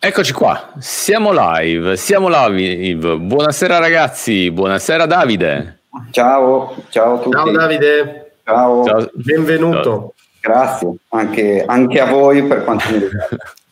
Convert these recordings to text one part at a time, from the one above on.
Eccoci qua, siamo live, siamo live. Buonasera ragazzi, buonasera Davide. Ciao, ciao a tutti. Ciao Davide. Ciao. ciao. Benvenuto. Grazie, anche, anche, a voi per quanto mi riguarda.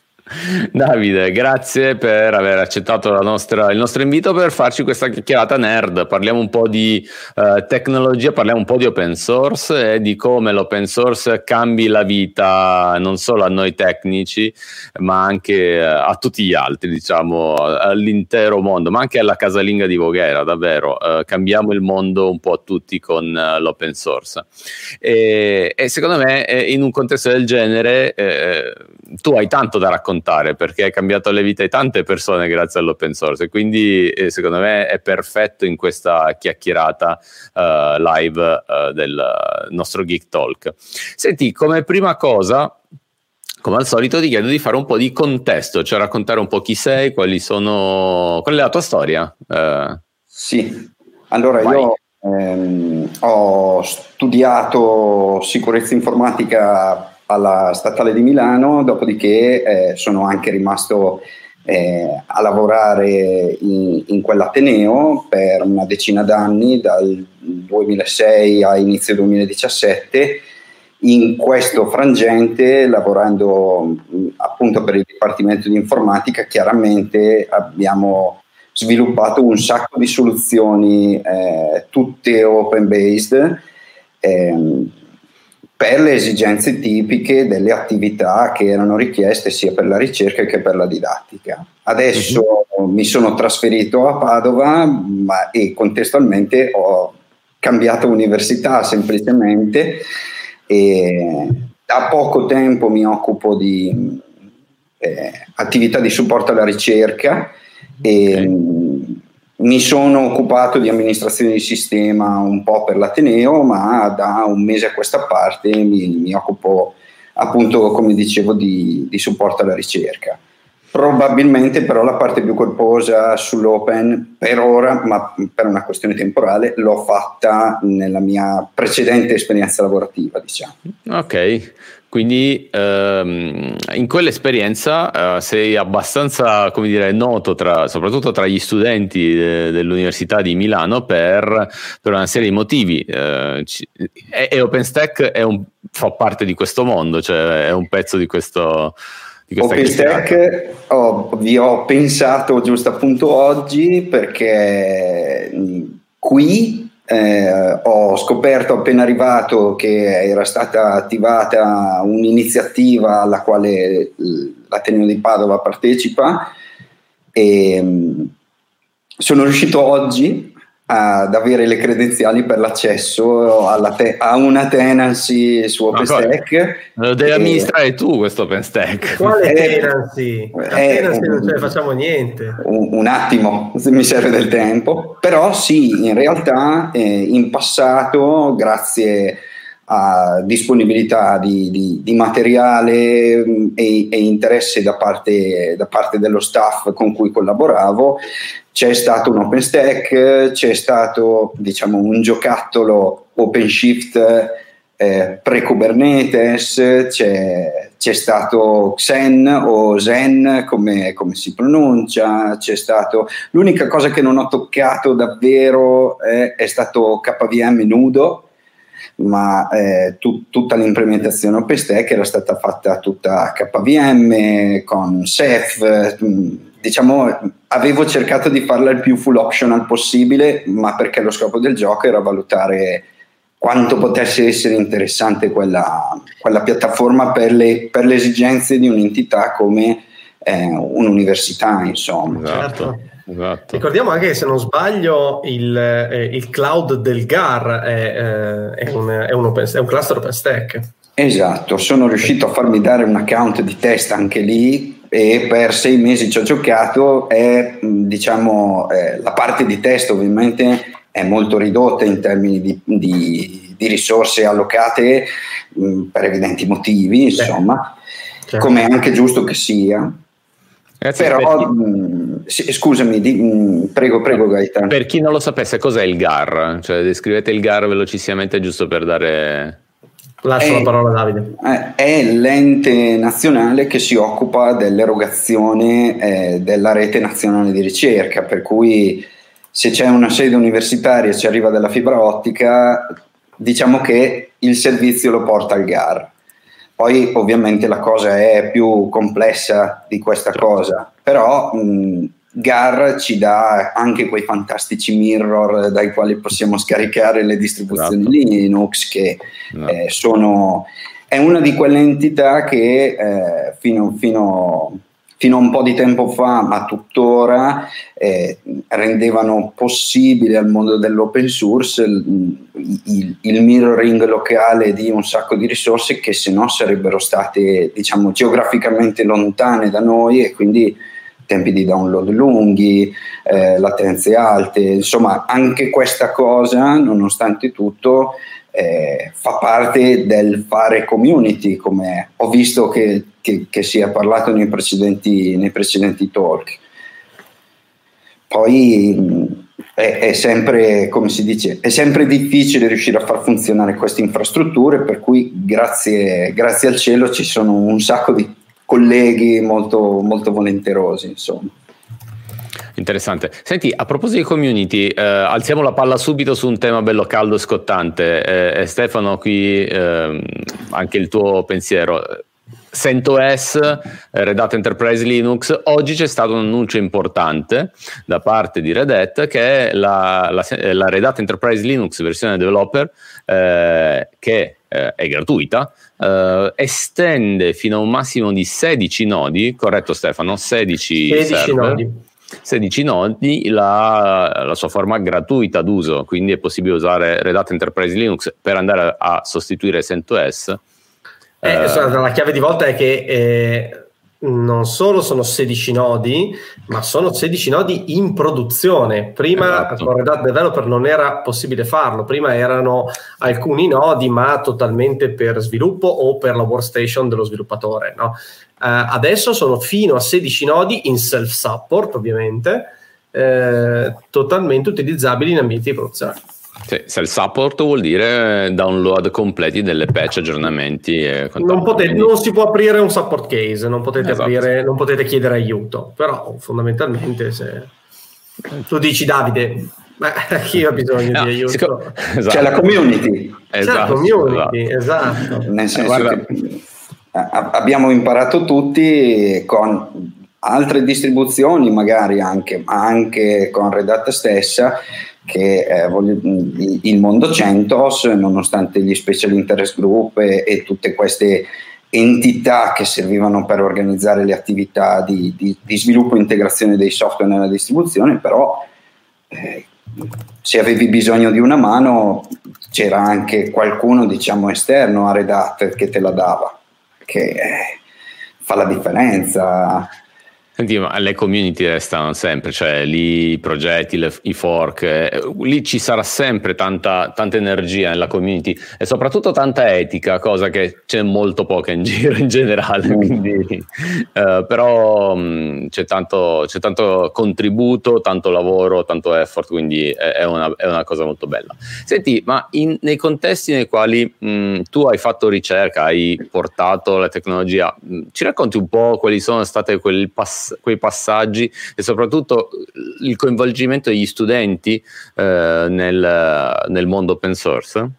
Davide, grazie per aver accettato nostra, il nostro invito per farci questa chiacchierata nerd. Parliamo un po' di uh, tecnologia, parliamo un po' di open source e di come l'open source cambi la vita non solo a noi tecnici, ma anche uh, a tutti gli altri, diciamo, all'intero mondo, ma anche alla casalinga di Voghera, davvero. Uh, cambiamo il mondo un po' a tutti con l'open source. E, e, secondo me, in un contesto del genere, tu hai tanto da raccontare raccontare perché è cambiato le vite di tante persone grazie all'open source e quindi eh, secondo me è perfetto in questa chiacchierata uh, live uh, del nostro Geek Talk. Senti, come prima cosa, come al solito ti chiedo di fare un po' di contesto, cioè raccontare un po' chi sei, quali sono, qual è la tua storia. Uh, sì, allora vai. io ehm, ho studiato sicurezza informatica alla Statale di Milano, dopodiché eh, sono anche rimasto eh, a lavorare in, in, quell'Ateneo per una decina d'anni, dal 2006 a inizio 2017. In questo frangente, lavorando appunto per il Dipartimento di Informatica, chiaramente abbiamo sviluppato un sacco di soluzioni, eh, tutte open based. Ehm, per le esigenze tipiche delle attività che erano richieste sia per la ricerca che per la didattica. Adesso uh-huh. mi sono trasferito a Padova ma, e contestualmente ho cambiato università semplicemente e da poco tempo mi occupo di eh, attività di supporto alla ricerca e okay mi sono occupato di amministrazione di sistema un po' per l'Ateneo, ma da un mese a questa parte mi, mi occupo appunto, come dicevo, di, di, supporto alla ricerca. Probabilmente però la parte più corposa sull'open per ora, ma per una questione temporale, l'ho fatta nella mia precedente esperienza lavorativa, diciamo. Ok, quindi ehm, in quell'esperienza eh, sei abbastanza, come dire, noto tra, soprattutto tra gli studenti de, dell'Università di Milano per, per, una serie di motivi. Eh, e, e OpenStack è un, fa parte di questo mondo, cioè è un pezzo di questo... Di OpenStack oh, vi ho pensato giusto appunto oggi perché qui eh, ho scoperto appena arrivato che era stata attivata un'iniziativa alla quale l'Ateneo di Padova partecipa. E mm, sono riuscito oggi ad avere le credenziali per l'accesso te- a una tenancy su OpenStack. Lo devi e... amministrare tu questo OpenStack. Quale eh, tenancy? A eh, tenancy non ce ne facciamo niente. Un, un, attimo, se mi serve del tempo. Però sì, in realtà eh, in passato, grazie a disponibilità di, di, di materiale mm, e, e, interesse da parte, da parte dello staff con cui collaboravo, c'è stato un OpenStack, c'è stato diciamo, un giocattolo OpenShift eh, pre-Kubernetes, c'è, c'è, stato Xen o Zen come, come, si pronuncia, c'è stato... L'unica cosa che non ho toccato davvero è, è stato KVM nudo, ma eh, tu, tutta l'implementazione OpenStack era stata fatta tutta KVM con Ceph, diciamo, avevo cercato di farla il più full optional possibile, ma perché lo scopo del gioco era valutare quanto potesse essere interessante quella, quella piattaforma per le, per le, esigenze di un'entità come eh, un'università, insomma. Certo. Esatto. Ricordiamo anche che se non sbaglio il, eh, il cloud del GAR è, eh, è, un, è, un open, è un cluster OpenStack. Esatto, sono riuscito a farmi dare un account di test anche lì e per sei mesi ci ho giocato e diciamo eh, la parte di test ovviamente è molto ridotta in termini di, di, di risorse allocate mh, per evidenti motivi insomma certo. come è anche giusto che sia Grazie Però, mh, sì, scusami, di, mh, prego, prego Gaetano. Per chi non lo sapesse, cos'è il GAR? Cioè, descrivete il GAR velocissimamente giusto per dare Lascio è, la parola a Davide. È l'ente nazionale che si occupa dell'erogazione eh, della rete nazionale di ricerca, per cui se c'è una sede universitaria e ci arriva della fibra ottica, diciamo che il servizio lo porta al GAR. Poi ovviamente la cosa è più complessa di questa cosa, però mh, GAR ci dà anche quei fantastici mirror dai quali possiamo scaricare le distribuzioni esatto. Linux che no. eh, sono è una di quelle entità che eh, fino, fino, fino, a un po' di tempo fa, ma tuttora, eh, rendevano possibile al mondo dell'open source il, il, il, mirroring locale di un sacco di risorse che se no sarebbero state diciamo geograficamente lontane da noi e quindi tempi di download lunghi, eh, latenze alte, insomma anche questa cosa nonostante tutto eh, fa parte del fare community come ho visto che, che, che si è parlato nei precedenti, nei precedenti talk. Poi è, è, sempre, come si dice, è sempre difficile riuscire a far funzionare queste infrastrutture, per cui grazie, grazie al cielo ci sono un sacco di colleghi molto, molto volenterosi, insomma. Interessante. Senti, a proposito di community, eh, alziamo la palla subito su un tema bello caldo e scottante. Eh, Stefano, qui eh, anche il tuo pensiero. CentOS, Red Hat Enterprise Linux, oggi c'è stato un annuncio importante da parte di Red Hat che è la, la, la Red Hat Enterprise Linux versione developer eh, che eh, è gratuita, eh, estende fino a un massimo di 16 nodi, corretto Stefano? 16, 16 server, nodi. 16 nodi la, la, sua forma gratuita d'uso, quindi è possibile usare Red Hat Enterprise Linux per andare a, a sostituire CentOS. Eh, eh, la chiave di volta è che eh, non solo sono 16 nodi, ma sono 16 nodi in produzione. Prima esatto. con Red Hat Developer non era possibile farlo, prima erano alcuni nodi, ma totalmente per sviluppo o per la workstation dello sviluppatore. No? Uh, adesso sono fino a 16 nodi in self-support, ovviamente, eh, totalmente utilizzabili in ambienti di produzione. Sì, self support vuol dire download completi delle patch, aggiornamenti. E non, potete, non si può aprire un support case, non potete, esatto. aprire, non potete chiedere aiuto, però fondamentalmente se tu dici Davide, ma chi ha bisogno no, di aiuto? Sic- esatto. C'è la community. Esatto, C'è la community, esatto. esatto. Nel senso Guarda. che abbiamo imparato tutti con altre distribuzioni magari anche, ma anche con Red Hat stessa che eh, voglio, il mondo CentOS, nonostante gli special interest group e, e, tutte queste entità che servivano per organizzare le attività di, di, di sviluppo e integrazione dei software nella distribuzione, però eh, se avevi bisogno di una mano c'era anche qualcuno diciamo esterno a Red Hat che te la dava, che eh, fa la differenza. Senti, ma le community restano sempre, cioè lì i progetti, le, i fork, eh, lì ci sarà sempre tanta, tanta, energia nella community e soprattutto tanta etica, cosa che c'è molto poca in giro in generale, mm. quindi, eh, però mh, mm, c'è, tanto, c'è, tanto, contributo, tanto lavoro, tanto effort, quindi è, è, una, è una, cosa molto bella. Senti, ma in, nei contesti nei quali mh, mm, tu hai fatto ricerca, hai portato la tecnologia, ci racconti un po' quali sono state quel passaggio quei passaggi e soprattutto il coinvolgimento degli studenti eh, nel, nel, mondo open source?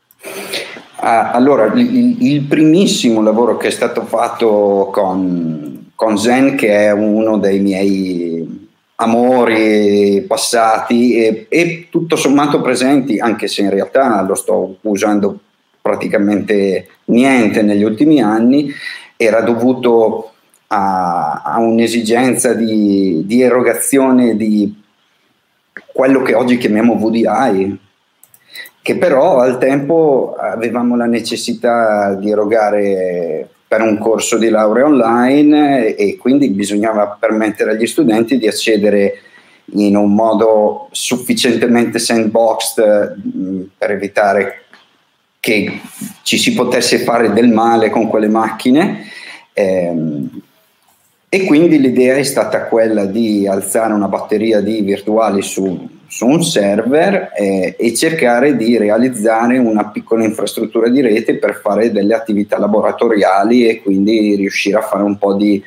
Ah, allora, il, il, primissimo lavoro che è stato fatto con, con Zen, che è uno dei miei amori passati e, e, tutto sommato presenti, anche se in realtà lo sto usando praticamente niente negli ultimi anni, era dovuto a, a un'esigenza di, di, erogazione di quello che oggi chiamiamo VDI, che però al tempo avevamo la necessità di erogare per un corso di laurea online e, quindi bisognava permettere agli studenti di accedere in un modo sufficientemente sandboxed mh, per evitare che ci si potesse fare del male con quelle macchine. Ehm, e quindi l'idea è stata quella di alzare una batteria di virtuali su su un server eh, e cercare di realizzare una piccola infrastruttura di rete per fare delle attività laboratoriali e quindi riuscire a fare un po' di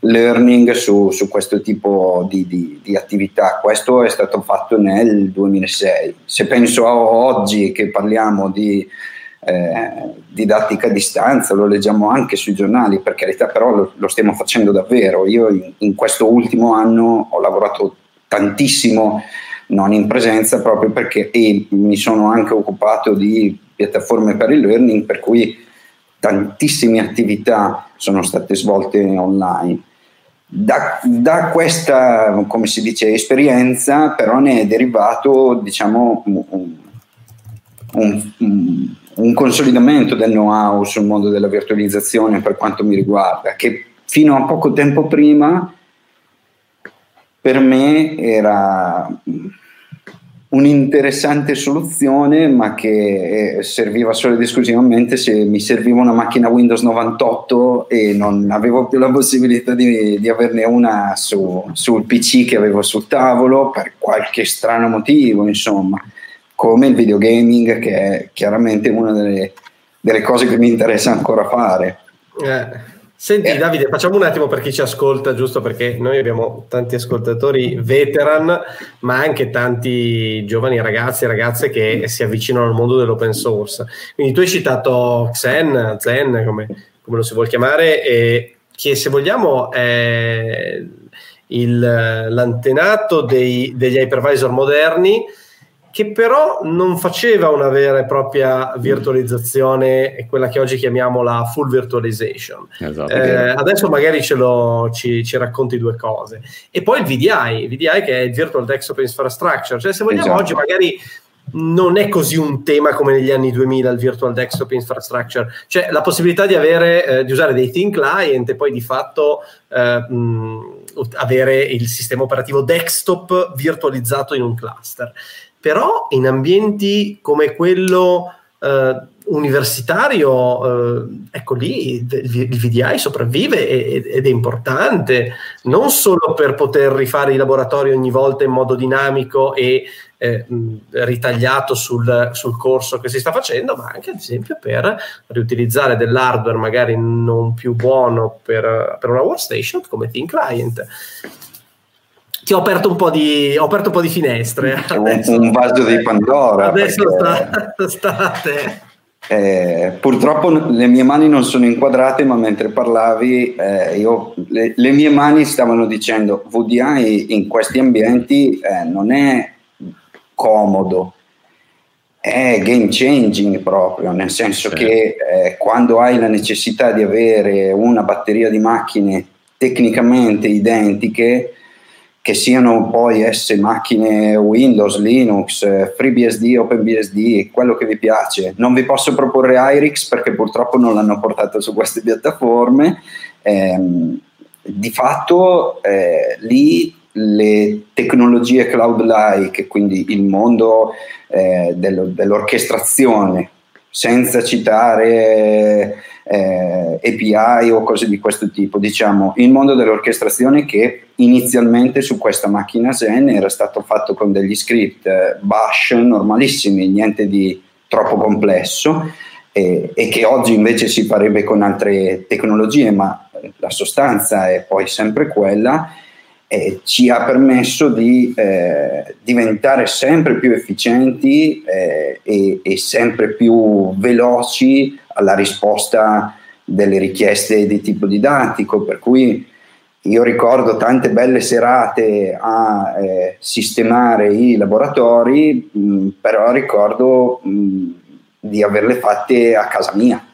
learning su, su questo tipo di, di, di, attività. Questo è stato fatto nel 2006. Se penso a oggi che parliamo di eh, didattica a distanza, lo leggiamo anche sui giornali, per carità, però lo, lo stiamo facendo davvero. Io in, in, questo ultimo anno ho lavorato tantissimo, non in presenza, proprio perché mi sono anche occupato di piattaforme per il learning, per cui tantissime attività sono state svolte online. Da, da, questa, come si dice, esperienza però ne è derivato diciamo, un, un, consolidamento del know-how sul mondo della virtualizzazione per quanto mi riguarda, che fino a poco tempo prima per me era un'interessante soluzione, ma che eh, serviva solo ed esclusivamente se mi serviva una macchina Windows 98 e non avevo più la possibilità di, di averne una su, sul PC che avevo sul tavolo per qualche strano motivo, insomma, come il videogaming, che è chiaramente una delle, delle cose che mi interessa ancora fare. Eh. Senti eh. Davide, facciamo un attimo per chi ci ascolta, giusto perché noi abbiamo tanti ascoltatori veteran, ma anche tanti giovani ragazzi e ragazze che si avvicinano al mondo dell'open source. Quindi tu hai citato Xen, Zen, come, come lo si vuole chiamare, e che se vogliamo è il, l'antenato dei, degli hypervisor moderni che però non faceva una vera e propria virtualizzazione, quella che oggi chiamiamo la full virtualization. Esatto. Eh, adesso magari lo, ci, ci, racconti due cose. E poi il VDI, VDI che è il Virtual Desktop Infrastructure, cioè se vogliamo esatto. oggi magari non è così un tema come negli anni 2000 il virtual desktop infrastructure, cioè la possibilità di, avere, eh, di usare dei thin client e poi di fatto eh, mh, avere il sistema operativo desktop virtualizzato in un cluster però in ambienti come quello eh, universitario, eh, ecco lì il VDI sopravvive ed è importante, non solo per poter rifare i laboratori ogni volta in modo dinamico e eh, ritagliato sul, sul, corso che si sta facendo, ma anche ad esempio per riutilizzare dell'hardware magari non più buono per, per una workstation come Thin Client ti ho aperto un po' di, ho aperto un po' di finestre. Adesso, un vaso di Pandora. Adesso sta, sta a te. Eh, purtroppo le mie mani non sono inquadrate, ma mentre parlavi, eh, io, le, le, mie mani stavano dicendo VDI in questi ambienti eh, non è comodo, è game changing proprio, nel senso sì. che eh, quando hai la necessità di avere una batteria di macchine tecnicamente identiche, che siano poi esse macchine Windows, Linux, eh, FreeBSD, OpenBSD, quello che vi piace. Non vi posso proporre IRIX perché purtroppo non l'hanno portato su queste piattaforme. Eh, di fatto eh, lì le tecnologie cloud-like, quindi il mondo eh, dello, dell'orchestrazione, senza citare eh, API o cose di questo tipo. Diciamo, il mondo dell'orchestrazione che inizialmente su questa macchina Zen era stato fatto con degli script eh, bash normalissimi, niente di troppo complesso e, e, che oggi invece si farebbe con altre tecnologie, ma la sostanza è poi sempre quella. Eh, ci ha permesso di eh, diventare sempre più efficienti eh, e, e, sempre più veloci alla risposta delle richieste di tipo didattico, per cui io ricordo tante belle serate a eh, sistemare i laboratori, mh, però ricordo mh, di averle fatte a casa mia.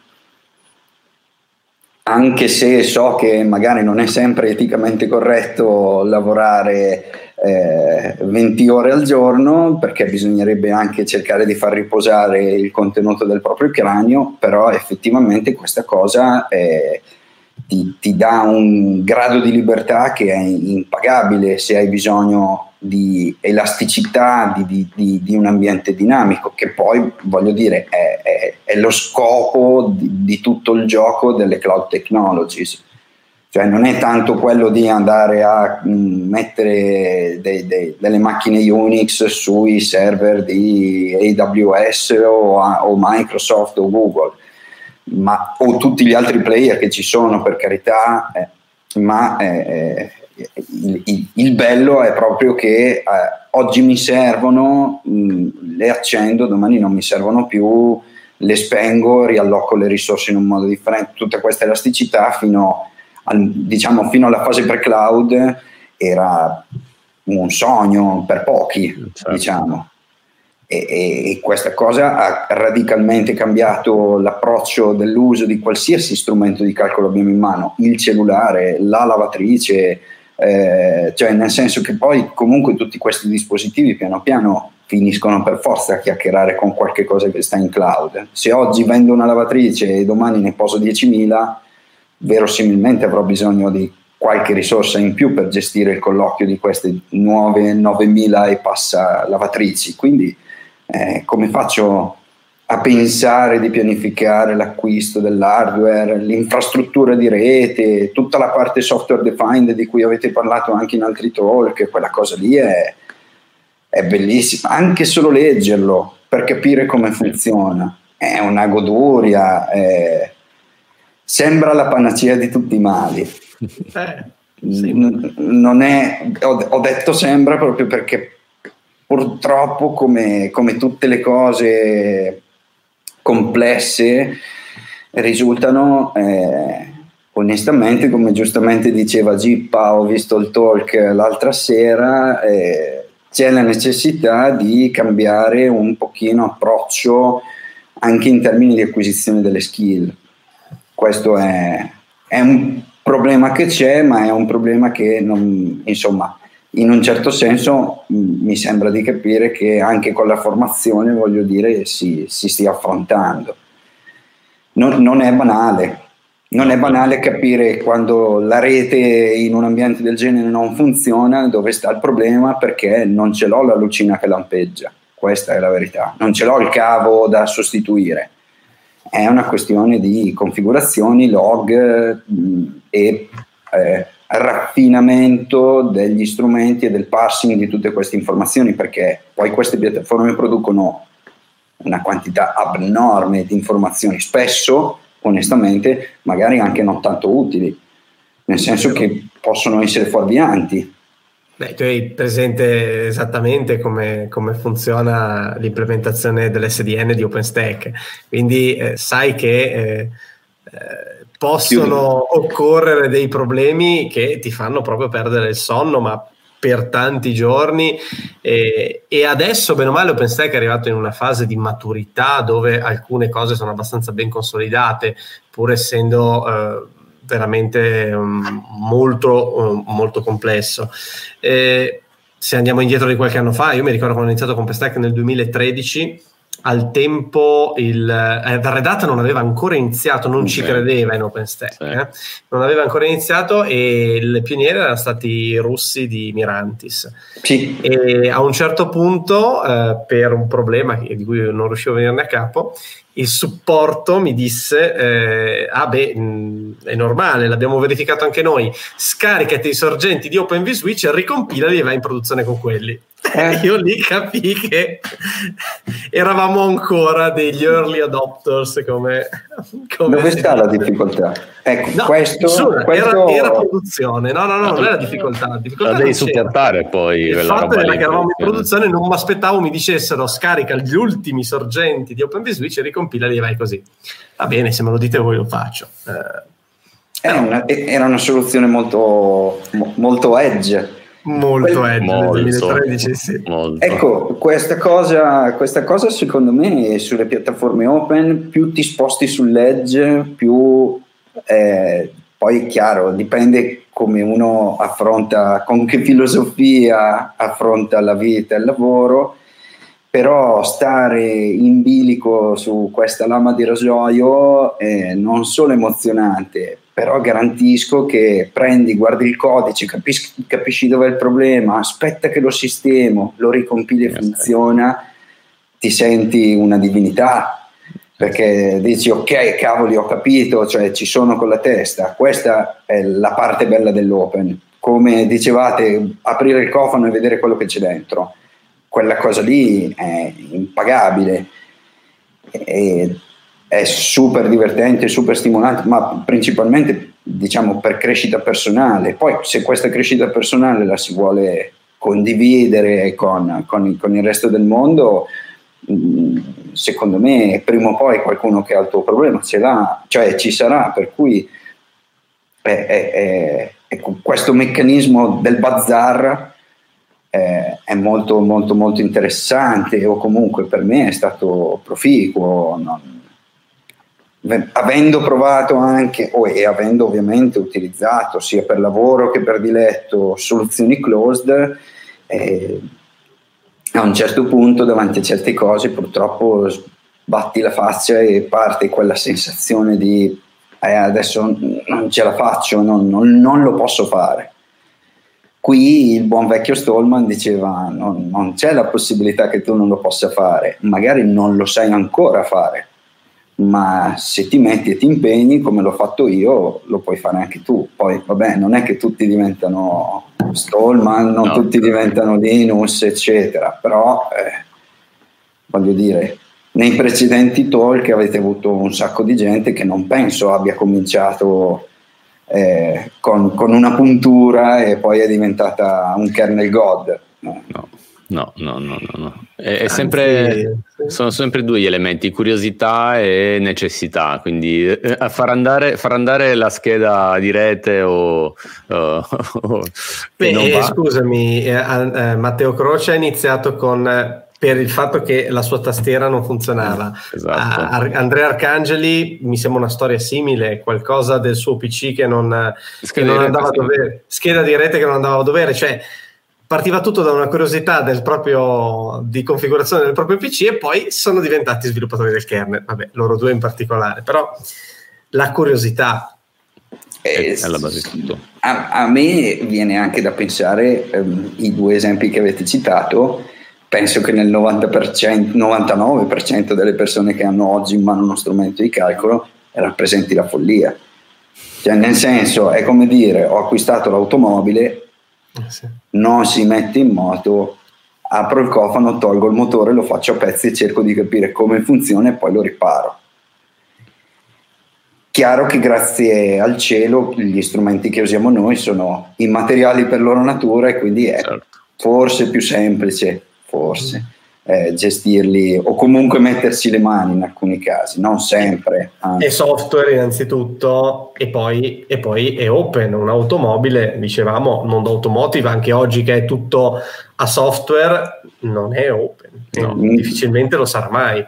Anche se so che magari non è sempre eticamente corretto lavorare eh, 20 ore al giorno perché bisognerebbe anche cercare di far riposare il contenuto del proprio cranio, però effettivamente questa cosa è, ti, ti, dà un grado di libertà che è impagabile se hai bisogno di elasticità di, di, di, di un ambiente dinamico, che poi voglio dire è, è, è lo scopo di tutto il gioco delle cloud technologies. Cioè non è tanto quello di andare a mm, mettere dei, dei, delle macchine Unix sui server di AWS o, o Microsoft o Google, ma, o tutti gli altri player che ci sono per carità, eh, ma eh, eh il, il, bello è proprio che eh, oggi mi servono, mh, le accendo, domani non mi servono più, le spengo, rialloco le risorse in un modo differente, tutta questa elasticità fino al, diciamo fino alla fase pre-cloud era un sogno per pochi, certo. diciamo. E, e, questa cosa ha radicalmente cambiato l'approccio dell'uso di qualsiasi strumento di calcolo abbiamo in mano, il cellulare, la lavatrice, eh, cioè nel senso che poi comunque tutti questi dispositivi piano piano finiscono per forza a chiacchierare con qualche cosa che sta in cloud. Se oggi vendo una lavatrice e domani ne poso 10.000, verosimilmente avrò bisogno di qualche risorsa in più per gestire il colloquio di queste nuove 9000 e passa lavatrici. Quindi eh, come faccio a pensare di pianificare l'acquisto dell'hardware, l'infrastruttura di rete, tutta la parte software defined di cui avete parlato anche in altri talk, quella cosa lì è, è bellissima, anche solo leggerlo per capire come funziona, è una goduria. È, sembra la panacea di tutti i mali. Eh, sì. non è, ho, ho, detto sembra proprio perché purtroppo come, come tutte le cose complesse risultano eh, onestamente come giustamente diceva Gippa ho visto il talk l'altra sera eh, c'è la necessità di cambiare un pochino approccio anche in termini di acquisizione delle skill. Questo è, è, un problema che c'è, ma è un problema che non, insomma, in un certo senso mi sembra di capire che anche con la formazione, voglio dire, si, si stia affrontando. Non, non, è banale, non è banale capire quando la rete in un ambiente del genere non funziona dove sta il problema perché non ce l'ho la lucina che lampeggia, questa è la verità, non ce l'ho il cavo da sostituire. È una questione di configurazioni, log mh, e eh, raffinamento degli strumenti e del parsing di tutte queste informazioni, perché poi queste piattaforme producono una quantità abnorme di informazioni, spesso, onestamente, magari anche non tanto utili, nel senso che possono essere fuorvianti. Beh, tu hai presente esattamente come, come funziona l'implementazione dell'SDN di OpenStack, quindi eh, sai che eh, eh, possono occorrere dei problemi che ti fanno proprio perdere il sonno, ma per tanti giorni e, e, adesso bene o male OpenStack è arrivato in una fase di maturità dove alcune cose sono abbastanza ben consolidate pur essendo eh, veramente um, molto, um, molto complesso. Eh, se andiamo indietro di qualche anno fa, io mi ricordo quando ho iniziato con Pestack nel 2013, al tempo il eh, Red Hat non aveva ancora iniziato, non okay. ci credeva in OpenStack, sì. eh? non aveva ancora iniziato e le pioniere erano stati i russi di Mirantis. Sì. E a un certo punto, eh, per un problema di cui non riuscivo a venirne a capo, il supporto mi disse, eh, ah beh, mh, è normale, l'abbiamo verificato anche noi, scaricati i sorgenti di Open vSwitch, ricompilali e vai in produzione con quelli. Eh. Io lì capì che eravamo ancora degli early adopters come, come dove sta la difficoltà? Ecco, no, questo, nessuna, questo... Era, era, produzione no no no non era difficoltà la difficoltà la devi supportare poi il fatto era che eravamo in produzione non mi aspettavo mi dicessero scarica gli ultimi sorgenti di OpenVSwitch e ricompilali e vai così va bene se me lo dite voi lo faccio eh, era, una, era una soluzione molto, molto edge molto edge molto, 2013 sì. molto. ecco questa cosa, questa cosa secondo me sulle piattaforme open più ti sposti sull'edge più eh, poi chiaro dipende come uno affronta con che filosofia affronta la vita e il lavoro però stare in bilico su questa lama di rasoio è non solo emozionante però garantisco che prendi, guardi il codice, capisci, capisci dove è il problema, aspetta che lo sistemo, lo ricompili e funziona, ti senti una divinità. perché dici ok cavoli ho capito, cioè ci sono con la testa, questa è la parte bella dell'open, come dicevate aprire il cofano e vedere quello che c'è dentro, quella cosa lì è impagabile, è, è super divertente, super stimolante, ma principalmente diciamo per crescita personale, poi se questa crescita personale la si vuole condividere con, con, con il resto del mondo, mm, secondo me prima o poi qualcuno che ha il tuo problema ce l'ha, cioè ci sarà, per cui è, è, è, questo meccanismo del bazar è molto molto molto interessante o comunque per me è stato proficuo. Non, avendo provato anche oh, e avendo ovviamente utilizzato sia per lavoro che per diletto soluzioni closed, eh, a un certo punto davanti a certe cose purtroppo batti la faccia e parte quella sensazione di eh, adesso non ce la faccio, non, non, non, lo posso fare. Qui il buon vecchio Stallman diceva non, non c'è la possibilità che tu non lo possa fare, magari non lo sai ancora fare, ma se ti metti e ti impegni come l'ho fatto io lo puoi fare anche tu poi vabbè non è che tutti diventano Stallman non no. tutti diventano Linus eccetera però eh, voglio dire nei precedenti talk avete avuto un sacco di gente che non penso abbia cominciato eh, con, con, una puntura e poi è diventata un kernel god no. no. No, no, no. È, è sempre, sono sempre due gli elementi, curiosità e necessità, quindi eh, far, andare, far andare la scheda di rete o... Uh, Beh, scusami, eh, eh, Matteo Croce ha iniziato con eh, per il fatto che la sua tastiera non funzionava. Esatto. Uh, Andrea Arcangeli mi sembra una storia simile, qualcosa del suo PC che non, che non andava a dovere, scheda di rete che non andava a dovere, cioè partiva tutto da una curiosità del proprio, di configurazione del proprio PC e poi sono diventati sviluppatori del kernel, vabbè, loro due in particolare, però la curiosità è alla base di tutto. A, a, me viene anche da pensare, um, i due esempi che avete citato, penso che nel 90%, 99% delle persone che hanno oggi in mano uno strumento di calcolo rappresenti la follia. Cioè, nel senso, è come dire, ho acquistato l'automobile, eh sì. non si mette in moto, apro il cofano, tolgo il motore, lo faccio a pezzi e cerco di capire come funziona e poi lo riparo. Chiaro che grazie al cielo gli strumenti che usiamo noi sono immateriali per loro natura e quindi è certo. forse più semplice, forse eh, gestirli o comunque mettersi le mani in alcuni casi, non sempre. Anzi. E software innanzitto e poi, e poi è open, un'automobile, dicevamo, mondo automotive, anche oggi che è tutto a software, non è open, no. difficilmente lo sarà mai.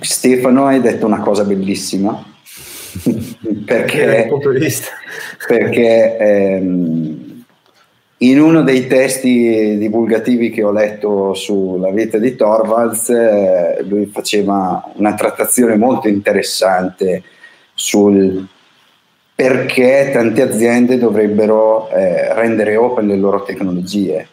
Stefano hai detto una cosa bellissima perché, perché ehm, in uno dei testi divulgativi che ho letto sulla vita di Torvalds, eh, lui faceva una trattazione molto interessante sul perché tante aziende dovrebbero eh, rendere open le loro tecnologie.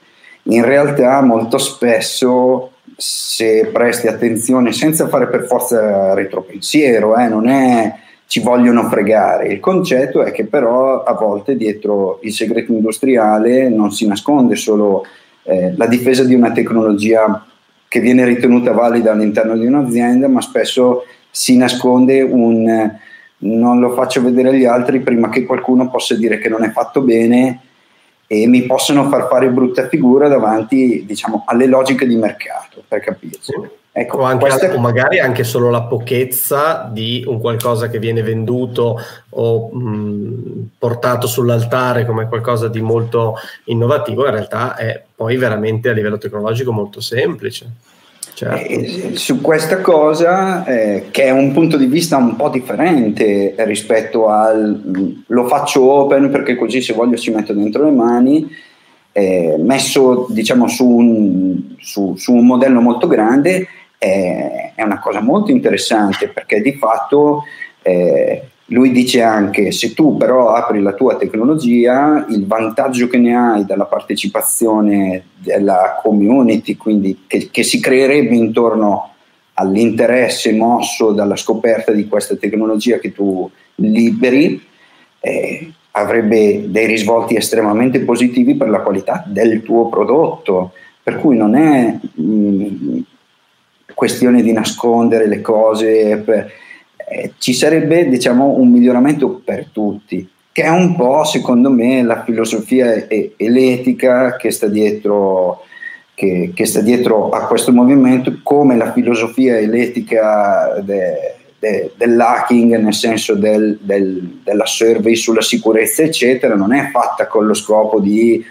In realtà molto spesso se presti attenzione senza fare per forza retropensiero, eh, non è ci vogliono fregare. Il concetto è che però a volte dietro il segreto industriale non si nasconde solo eh, la difesa di una tecnologia che viene ritenuta valida all'interno di un'azienda, ma spesso si nasconde un non lo faccio vedere agli altri prima che qualcuno possa dire che non è fatto bene e mi possono far fare brutta figura davanti diciamo, alle logiche di mercato, per capirci. Ecco, o, anche, questa... o, magari anche solo la pochezza di un qualcosa che viene venduto o mh, portato sull'altare come qualcosa di molto innovativo, in realtà è poi veramente a livello tecnologico molto semplice. Certo. Su questa cosa, eh, che è un punto di vista un po' differente rispetto al lo faccio open perché così se voglio ci metto dentro le mani, eh, messo diciamo su un, su, su un modello molto grande è, è una cosa molto interessante perché di fatto eh, lui dice anche se tu però apri la tua tecnologia, il vantaggio che ne hai dalla partecipazione della community, quindi che, che si creerebbe intorno all'interesse mosso dalla scoperta di questa tecnologia che tu liberi, eh, avrebbe dei risvolti estremamente positivi per la qualità del tuo prodotto. Per cui non è mh, mm, questione di nascondere le cose, per, eh, ci sarebbe diciamo, un miglioramento per tutti, che è un po' secondo me la filosofia e, e l'etica che sta dietro che, che, sta dietro a questo movimento, come la filosofia e l'etica de, de, dell'hacking, nel senso del, del, della survey sulla sicurezza, eccetera, non è fatta con lo scopo di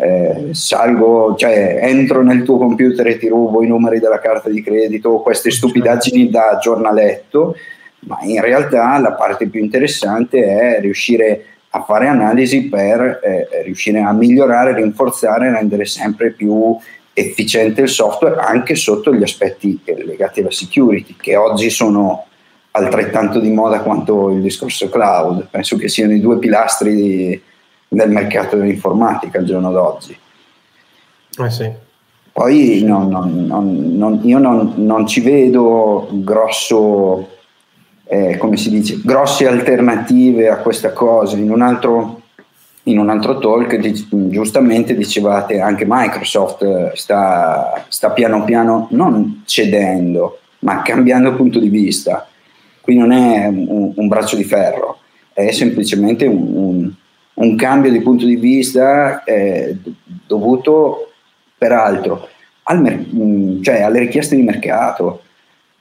eh, salgo, cioè entro nel tuo computer e ti rubo i numeri della carta di credito o queste stupidaggini da giornaletto, ma in realtà la parte più interessante è riuscire a fare analisi per eh, riuscire a migliorare, rinforzare, rendere sempre più efficiente il software anche sotto gli aspetti legati alla security, che oggi sono altrettanto di moda quanto il discorso cloud. Penso che siano i due pilastri di, del mercato dell'informatica al giorno d'oggi. Eh sì. Poi no, no, no, io non, ci vedo grosso, eh, come si dice, grosse alternative a questa cosa. In un altro in un altro talk giustamente dicevate anche Microsoft eh, sta, sta, piano piano non cedendo ma cambiando punto di vista qui non è un, un braccio di ferro è semplicemente un, un, un cambio di punto di vista eh, dovuto peraltro al mer- mm, cioè alle richieste di mercato.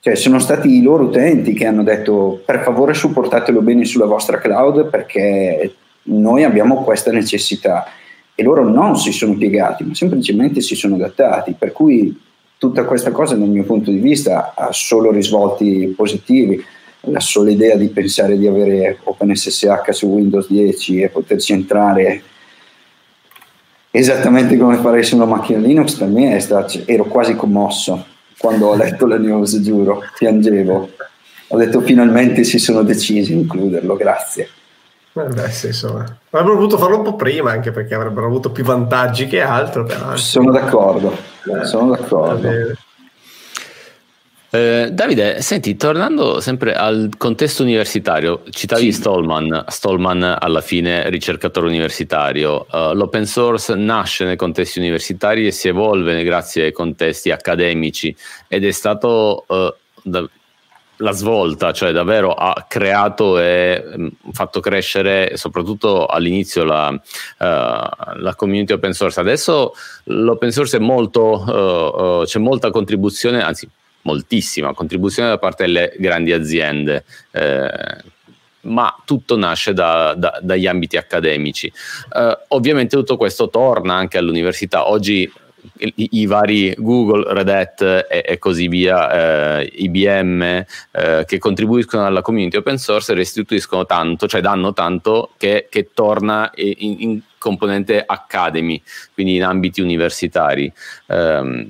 Cioè sono stati i loro utenti che hanno detto per favore supportatelo bene sulla vostra cloud perché noi abbiamo questa necessità. E loro non si sono piegati, ma semplicemente si sono adattati, per cui tutta questa cosa dal mio punto di vista ha solo risvolti positivi. La sola idea di pensare di avere OpenSSH su Windows 10 e poterci entrare esattamente come farei su una macchina Linux per me è stato, ero quasi commosso quando ho letto la news, giuro, piangevo. Ho detto finalmente si sono decisi a includerlo, grazie. Eh beh, sì, insomma. Avrebbero voluto farlo un po' prima, anche perché avrebbero avuto più vantaggi che altro. Però. Sono d'accordo, eh, sono d'accordo. Eh, Davide, senti, tornando sempre al contesto universitario, citavi sì. Stallman, Stallman alla fine ricercatore universitario, uh, l'open source nasce nei contesti universitari e si evolve grazie ai contesti accademici ed è stato uh, da, la svolta, cioè davvero ha creato e mm, fatto crescere soprattutto all'inizio la, uh, la, community open source. Adesso l'open source è molto, uh, uh, c'è molta contribuzione, anzi moltissima contribuzione da parte delle grandi aziende. Eh, ma tutto nasce da, da, dagli ambiti accademici. ovviamente tutto questo torna anche all'università. Oggi i, i, vari Google, Red Hat e, e così via, eh, IBM, eh, che contribuiscono alla community open source restituiscono tanto, cioè danno tanto che, che torna in, in, componente academy, quindi in ambiti universitari. Um,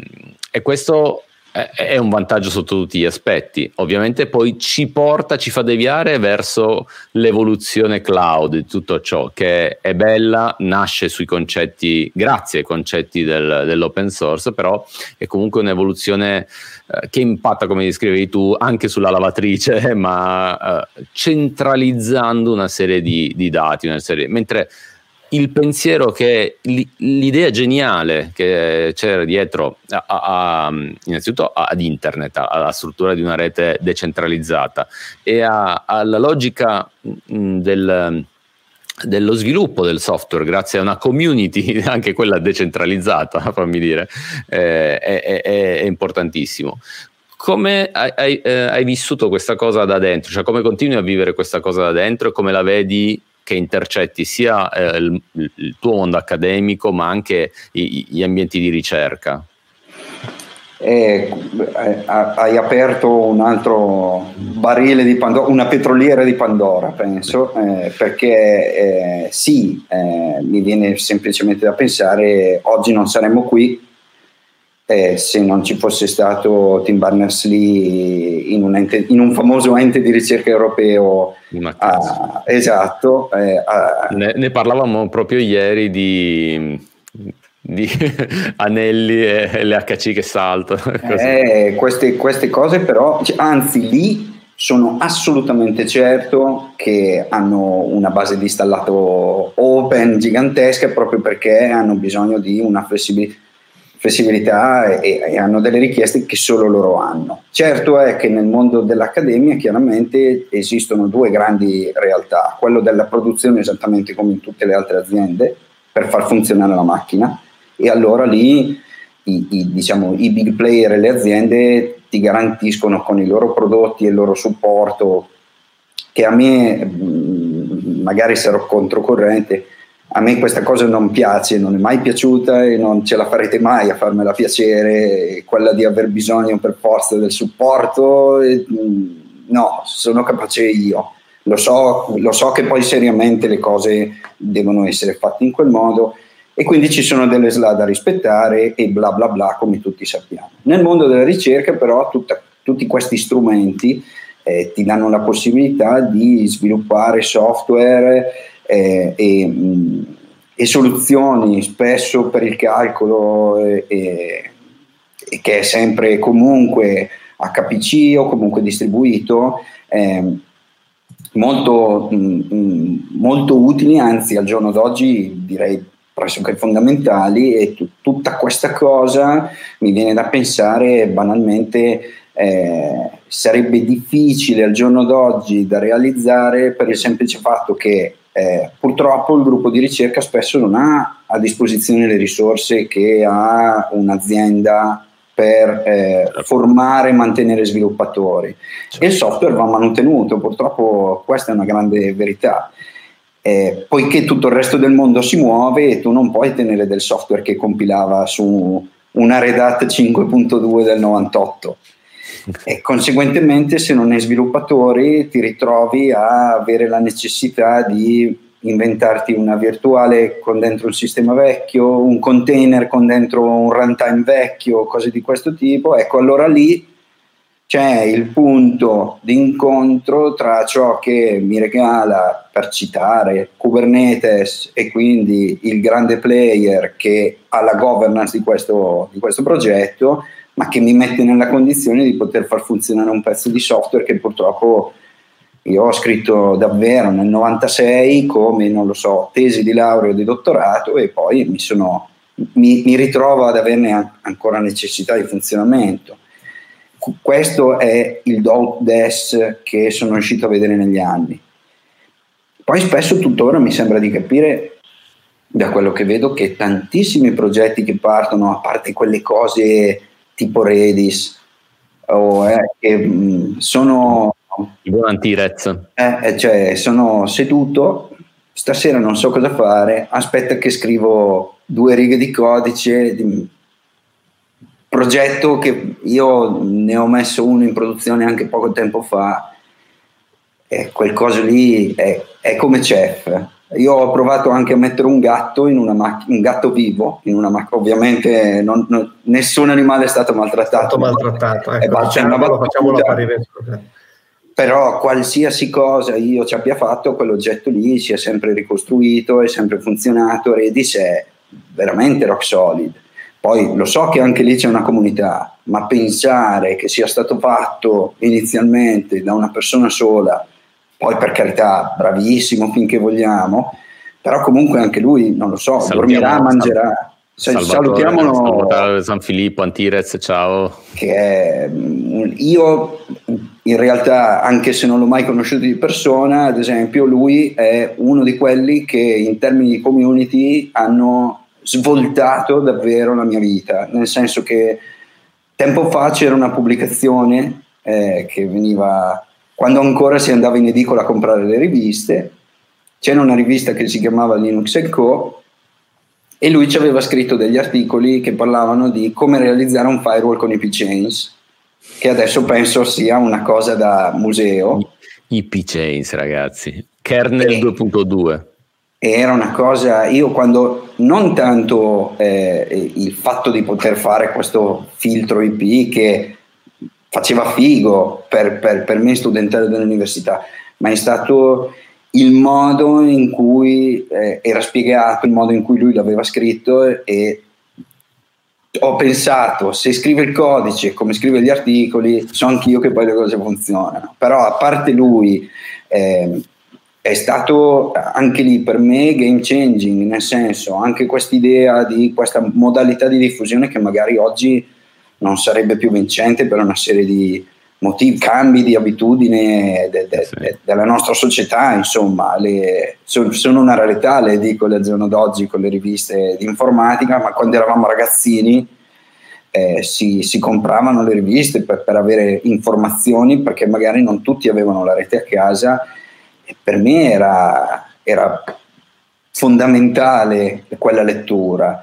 e questo è un vantaggio sotto tutti gli aspetti. Ovviamente poi ci porta, ci fa deviare verso l'evoluzione cloud di tutto ciò che è bella, nasce sui concetti, grazie ai concetti del, dell'open source, però è comunque un'evoluzione eh, che impatta, come descrivevi tu, anche sulla lavatrice, ma eh, centralizzando una serie di, di dati, una serie, mentre il pensiero che l'idea geniale che c'era dietro a, a, a, innanzitutto ad internet, alla struttura di una rete decentralizzata e alla logica del, dello sviluppo del software grazie a una community, anche quella decentralizzata, fammi dire, eh, è, è, è, importantissimo. Come hai, hai, eh, hai, vissuto questa cosa da dentro? Cioè come continui a vivere questa cosa da dentro e come la vedi che intercetti sia eh, il, il, tuo mondo accademico ma anche i, gli ambienti di ricerca? Eh, hai aperto un altro barile di Pandora, una petroliera di Pandora, penso, eh, perché eh, sì, eh, mi viene semplicemente da pensare, oggi non saremmo qui eh, se non ci fosse stato Tim Berners-Lee in un, ente, in un famoso ente di ricerca europeo. Ah, esatto. Eh, ah, ne, ne, parlavamo proprio ieri di, di anelli e l'HC che saltano. Eh, queste, queste, cose però, cioè, anzi lì sono assolutamente certo che hanno una base di installato open gigantesca proprio perché hanno bisogno di una flessibilità flessibilità e, e, hanno delle richieste che solo loro hanno. Certo è che nel mondo dell'accademia chiaramente esistono due grandi realtà, quello della produzione esattamente come in tutte le altre aziende per far funzionare la macchina e allora lì i, i, diciamo, i big player e le aziende ti garantiscono con i loro prodotti e il loro supporto che a me magari sarò controcorrente a me questa cosa non piace, non è mai piaciuta e non ce la farete mai a farmela piacere, quella di aver bisogno per forza del supporto, e, mm, no, sono capace io. Lo so, lo so che poi seriamente le cose devono essere fatte in quel modo e quindi ci sono delle SLA da rispettare e bla bla bla come tutti sappiamo. Nel mondo della ricerca però tutta, tutti questi strumenti eh, ti danno la possibilità di sviluppare software eh, e, mh, e, soluzioni spesso per il calcolo e, e, che è sempre comunque HPC o comunque distribuito. Eh, molto, mh, molto utili, anzi al giorno d'oggi direi pressoché fondamentali e t- tutta questa cosa mi viene da pensare banalmente eh, sarebbe difficile al giorno d'oggi da realizzare per il semplice fatto che eh, purtroppo il gruppo di ricerca spesso non ha a disposizione le risorse che ha un'azienda per eh, certo. formare e mantenere sviluppatori certo. e il software va mantenuto, purtroppo questa è una grande verità. Eh, poiché tutto il resto del mondo si muove e tu non puoi tenere del software che compilava su una Red Hat 5.2 del 98 e conseguentemente se non hai sviluppatori ti ritrovi a avere la necessità di inventarti una virtuale con dentro un sistema vecchio, un container con dentro un runtime vecchio, cose di questo tipo, ecco allora lì c'è il punto di incontro tra ciò che mi regala, per citare, Kubernetes e quindi il grande player che ha la governance di questo, di questo progetto ma che mi mette nella condizione di poter far funzionare un pezzo di software che purtroppo io ho scritto davvero nel 96 come, non lo so, tesi di laurea o di dottorato e poi mi, sono, mi, mi ritrovo ad averne ancora necessità di funzionamento. Questo è il do des che sono riuscito a vedere negli anni. Poi spesso tuttora mi sembra di capire da quello che vedo che tantissimi progetti che partono, a parte quelle cose tipo Redis, o, eh, che mh, sono... Buon anti-Rez. Eh, eh, cioè, sono seduto, stasera non so cosa fare, aspetta che scrivo due righe di codice, di, progetto che io ne ho messo uno in produzione anche poco tempo fa, e quel coso lì è, è come chef io ho provato anche a mettere un gatto in una macchina, un gatto vivo in una macchina. Ovviamente non, non, nessun animale è stato maltrattato. Stato maltrattato, ecco, facciamolo, facciamolo apparire. Però qualsiasi cosa io ci abbia fatto, quell'oggetto lì si è sempre ricostruito, è sempre funzionato, Redis è veramente rock solid. Poi lo so che anche lì c'è una comunità, ma pensare che sia stato fatto inizialmente da una persona sola poi per carità bravissimo finché vogliamo, però comunque anche lui, non lo so, salutiamo, dormirà, mangerà. Salutiamolo San Filippo, Antirez, ciao. Che è, io in realtà, anche se non l'ho mai conosciuto di persona, ad esempio, lui è uno di quelli che in termini di community hanno svoltato davvero la mia vita, nel senso che tempo fa c'era una pubblicazione eh, che veniva quando ancora si andava in edicola a comprare le riviste, c'era una rivista che si chiamava Linux Co. e lui ci aveva scritto degli articoli che parlavano di come realizzare un firewall con IP chains, che adesso penso sia una cosa da museo. IP chains, ragazzi, kernel e, 2.2. Era una cosa, io quando non tanto eh, il fatto di poter fare questo filtro IP che faceva figo per, per, per me studentale dell'università, ma è stato il modo in cui eh, era spiegato, il modo in cui lui l'aveva scritto e ho pensato, se scrive il codice come scrive gli articoli, so anch'io che poi le cose funzionano. Però a parte lui, eh, è stato anche lì per me game changing, nel senso anche questa idea di questa modalità di diffusione che magari oggi non sarebbe più vincente per una serie di motivi, cambi di abitudine de, de, sì. de, della nostra società, insomma, le, sono, sono, una rarità le edicole al giorno d'oggi con le riviste di informatica, ma quando eravamo ragazzini eh, si, si, compravano le riviste per, per avere informazioni perché magari non tutti avevano la rete a casa per me era, era fondamentale quella lettura.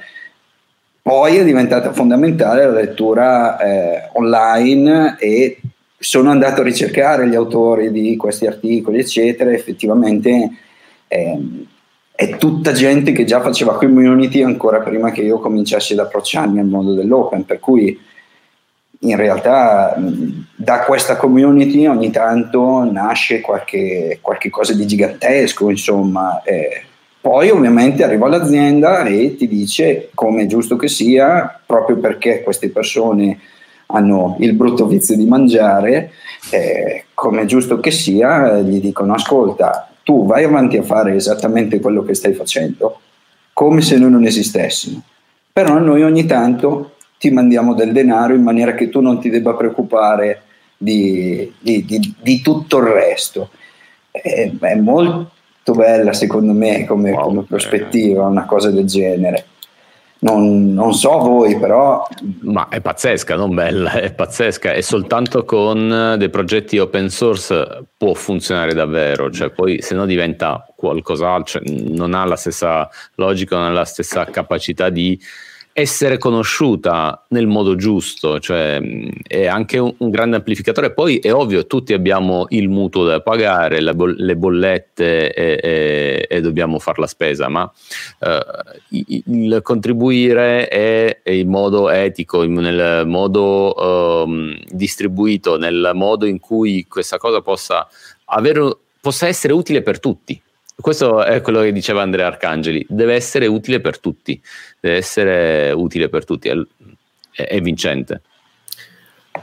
Poi è diventata fondamentale la lettura eh, online e sono andato a ricercare gli autori di questi articoli, eccetera. Effettivamente eh, è tutta gente che già faceva community ancora prima che io cominciassi ad approcciarmi al mondo dell'open, per cui in realtà da questa community ogni tanto nasce qualche, qualche cosa di gigantesco, insomma. Eh, poi ovviamente arriva l'azienda e ti dice, come è giusto che sia, proprio perché queste persone hanno il brutto vizio di mangiare, eh, come è giusto che sia, gli dicono ascolta, tu vai avanti a fare esattamente quello che stai facendo, come se noi non esistessimo. Però noi ogni tanto ti mandiamo del denaro in maniera che tu non ti debba preoccupare di, di, di, di tutto il resto. È, è, molto bella secondo me come, wow, come prospettiva una cosa del genere. Non, non, so voi, però. Ma è pazzesca, non bella, è pazzesca. E soltanto con dei progetti open source può funzionare davvero. Cioè, poi se no diventa qualcos'altro, cioè, non ha la stessa logica, non ha la stessa capacità di essere conosciuta nel modo giusto, cioè è anche un, un, grande amplificatore. Poi è ovvio, tutti abbiamo il mutuo da pagare, bo- le bollette e, e, e, dobbiamo fare la spesa, ma eh, il contribuire è, è, in modo etico, nel modo um, distribuito, nel modo in cui questa cosa possa, avere, possa essere utile per tutti questo è quello che diceva Andrea Arcangeli, deve essere utile per tutti, deve essere utile per tutti, è, è vincente.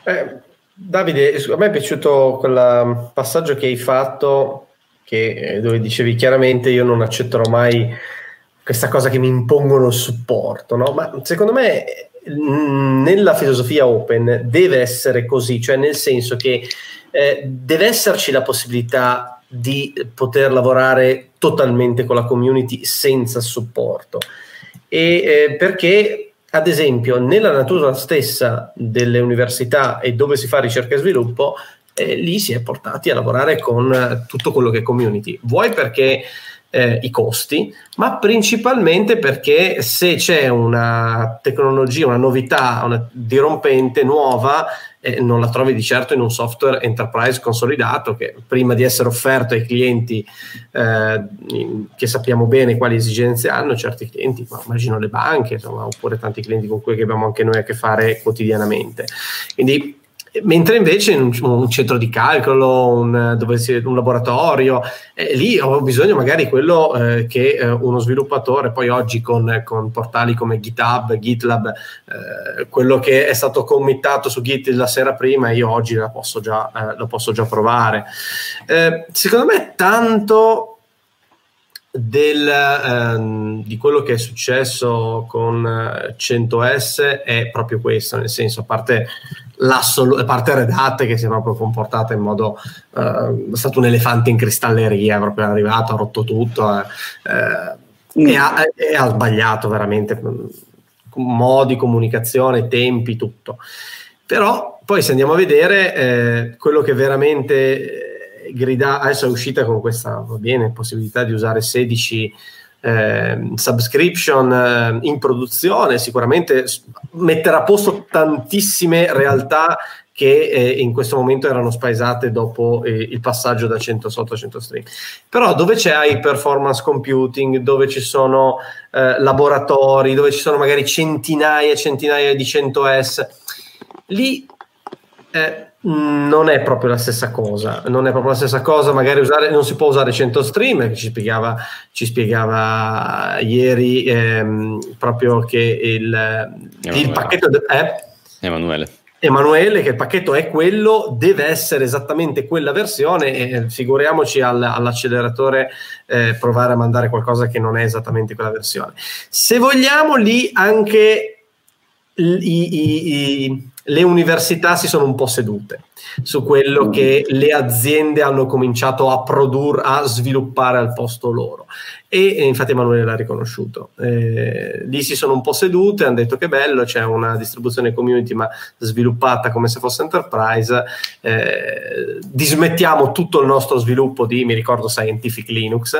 Eh, Davide, a me è piaciuto quel passaggio che hai fatto, che, eh, dove dicevi chiaramente io non accetterò mai questa cosa che mi impongono il supporto, no? ma secondo me nella filosofia open deve essere così, cioè nel senso che eh, deve esserci la possibilità di poter lavorare totalmente con la community senza supporto. E eh, perché, ad esempio, nella natura stessa delle università e dove si fa ricerca e sviluppo, eh, lì si è portati a lavorare con eh, tutto quello che è community. Vuoi perché eh, i costi, ma principalmente perché se c'è una tecnologia, una novità una dirompente, nuova, eh, non la trovi di certo in un software enterprise consolidato che prima di essere offerto ai clienti eh, che sappiamo bene quali esigenze hanno, certi clienti, ma immagino le banche, insomma, oppure tanti clienti con cui abbiamo anche noi a che fare quotidianamente. Quindi Mentre invece in un, un centro di calcolo, un, si, un laboratorio, eh, lì ho bisogno magari quello eh, che eh, uno sviluppatore, poi oggi con, con, portali come GitHub, GitLab, eh, quello che è stato committato su Git la sera prima, io oggi la posso già, eh, lo posso già provare. Eh, secondo me tanto del, ehm, di quello che è successo con 100S è proprio questo, nel senso, a parte a parte Red Hat che si è proprio comportata in modo uh, è stato un elefante in cristalleria, è proprio arrivato, ha rotto tutto eh, eh, e, ha, e, ha, sbagliato veramente mm, modi, comunicazione, tempi, tutto. Però poi se andiamo a vedere eh, quello che veramente eh, grida, adesso è uscita con questa va bene, possibilità di usare 16 eh, subscription eh, in produzione, sicuramente metterà a posto tantissime realtà che eh, in questo momento erano spaesate dopo eh, il passaggio da 100 sotto a 100 stream. Però dove c'è high performance computing, dove ci sono eh, laboratori, dove ci sono magari centinaia e centinaia di 100S, lì Eh, non è proprio la stessa cosa, non è proprio la stessa cosa, magari usare, non si può usare CentoStream, che ci spiegava, ci spiegava ieri ehm, proprio che il, il pacchetto... De- eh? Emanuele. Emanuele, che il pacchetto è quello, deve essere esattamente quella versione e figuriamoci al, all'acceleratore eh, provare a mandare qualcosa che non è esattamente quella versione. Se vogliamo lì anche i, i, i, le università si sono un po' sedute su quello che le aziende hanno cominciato a produrre, a sviluppare al posto loro. E, e infatti Emanuele l'ha riconosciuto. Eh, lì si sono un po' sedute, hanno detto che bello, c'è una distribuzione community ma sviluppata come se fosse enterprise, eh, dismettiamo tutto il nostro sviluppo di, mi ricordo, Scientific Linux,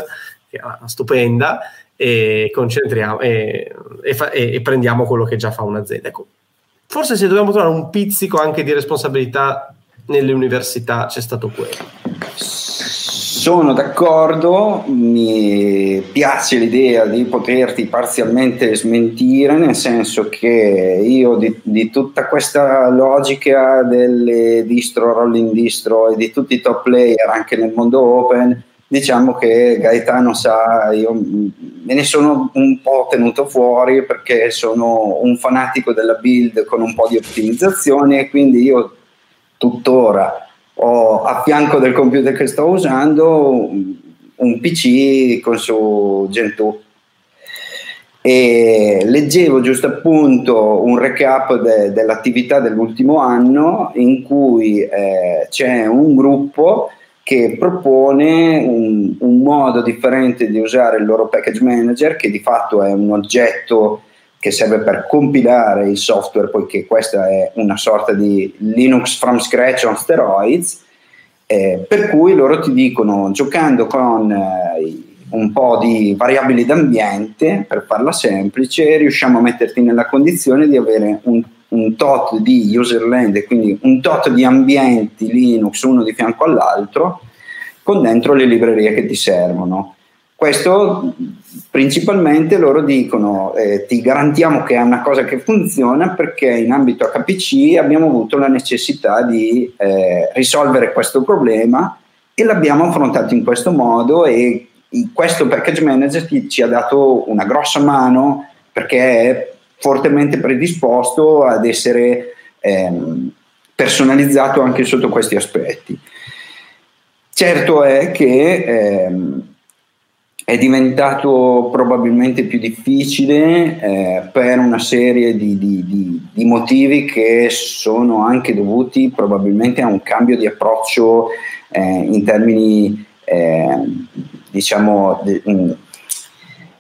che è stupenda, e concentriamo e, e, fa, prendiamo quello che già fa un'azienda. Ecco, forse se dobbiamo trovare un pizzico anche di responsabilità nelle università c'è stato quello. Sono d'accordo, mi piace l'idea di poterti parzialmente smentire, nel senso che io di, di tutta questa logica delle distro, rolling distro e di tutti i top player anche nel mondo open, diciamo che Gaetano sa, io me ne sono un po' tenuto fuori perché sono un fanatico della build con un po' di ottimizzazione e quindi io tuttora ho a fianco del computer che sto usando un PC con su Gentoo. E leggevo giusto appunto un recap de- dell'attività dell'ultimo anno in cui eh, c'è un gruppo che propone un, un, modo differente di usare il loro package manager che di fatto è un oggetto che serve per compilare il software, poiché questa è una sorta di Linux from scratch on steroids, eh, per cui loro ti dicono, giocando con eh, un po' di variabili d'ambiente, per farla semplice, riusciamo a metterti nella condizione di avere un, un tot di userland e quindi un tot di ambienti Linux uno di fianco all'altro, con dentro le librerie che ti servono. Questo principalmente loro dicono eh, ti garantiamo che è una cosa che funziona perché in ambito HPC abbiamo avuto la necessità di eh, risolvere questo problema e l'abbiamo affrontato in questo modo e questo package manager ti, ci ha dato una grossa mano perché è fortemente predisposto ad essere ehm, personalizzato anche sotto questi aspetti. Certo è che ehm, è diventato probabilmente più difficile eh, per una serie di, di, di, di, motivi che sono anche dovuti probabilmente a un cambio di approccio eh, in termini, eh, diciamo, di, mm,